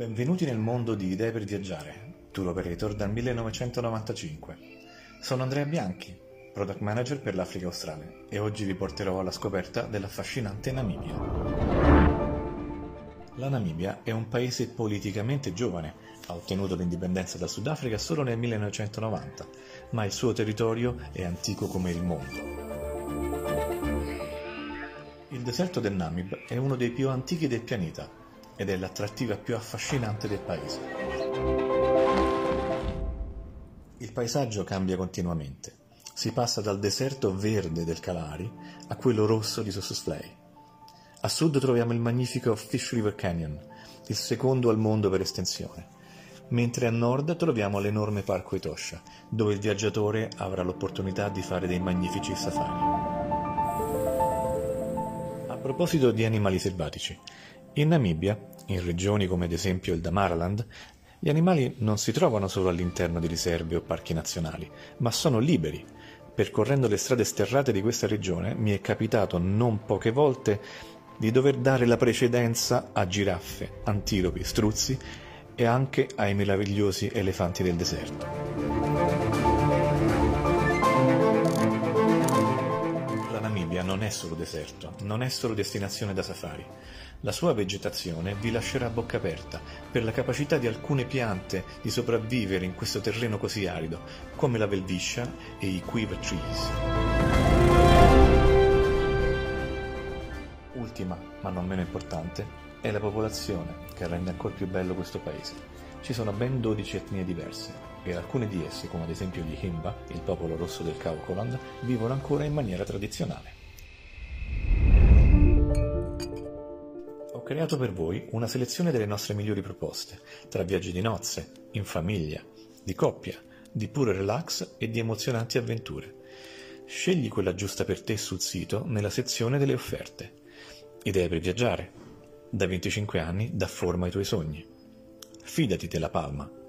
Benvenuti nel mondo di Idee per viaggiare, tour operator dal 1995. Sono Andrea Bianchi, product manager per l'Africa australe e oggi vi porterò alla scoperta dell'affascinante Namibia. La Namibia è un paese politicamente giovane, ha ottenuto l'indipendenza dal Sudafrica solo nel 1990, ma il suo territorio è antico come il mondo. Il deserto del Namib è uno dei più antichi del pianeta ed è l'attrattiva più affascinante del paese. Il paesaggio cambia continuamente. Si passa dal deserto verde del Kalahari a quello rosso di Sossusvlei. A sud troviamo il magnifico Fish River Canyon, il secondo al mondo per estensione, mentre a nord troviamo l'enorme parco Etosha, dove il viaggiatore avrà l'opportunità di fare dei magnifici safari. A proposito di animali selvatici, in Namibia, in regioni come ad esempio il Damaraland, gli animali non si trovano solo all'interno di riserve o parchi nazionali, ma sono liberi. Percorrendo le strade sterrate di questa regione mi è capitato non poche volte di dover dare la precedenza a giraffe, antilopi, struzzi e anche ai meravigliosi elefanti del deserto. Namibia non è solo deserto, non è solo destinazione da safari. La sua vegetazione vi lascerà a bocca aperta per la capacità di alcune piante di sopravvivere in questo terreno così arido, come la velviscia e i quiver trees. Ultima, ma non meno importante, è la popolazione che rende ancora più bello questo paese. Ci sono ben 12 etnie diverse e alcune di esse, come ad esempio gli Himba, il popolo rosso del Kaukoland, vivono ancora in maniera tradizionale. Ho creato per voi una selezione delle nostre migliori proposte, tra viaggi di nozze, in famiglia, di coppia, di puro relax e di emozionanti avventure. Scegli quella giusta per te sul sito nella sezione delle offerte. Idee per viaggiare. Da 25 anni dà forma ai tuoi sogni. Fidati della Palma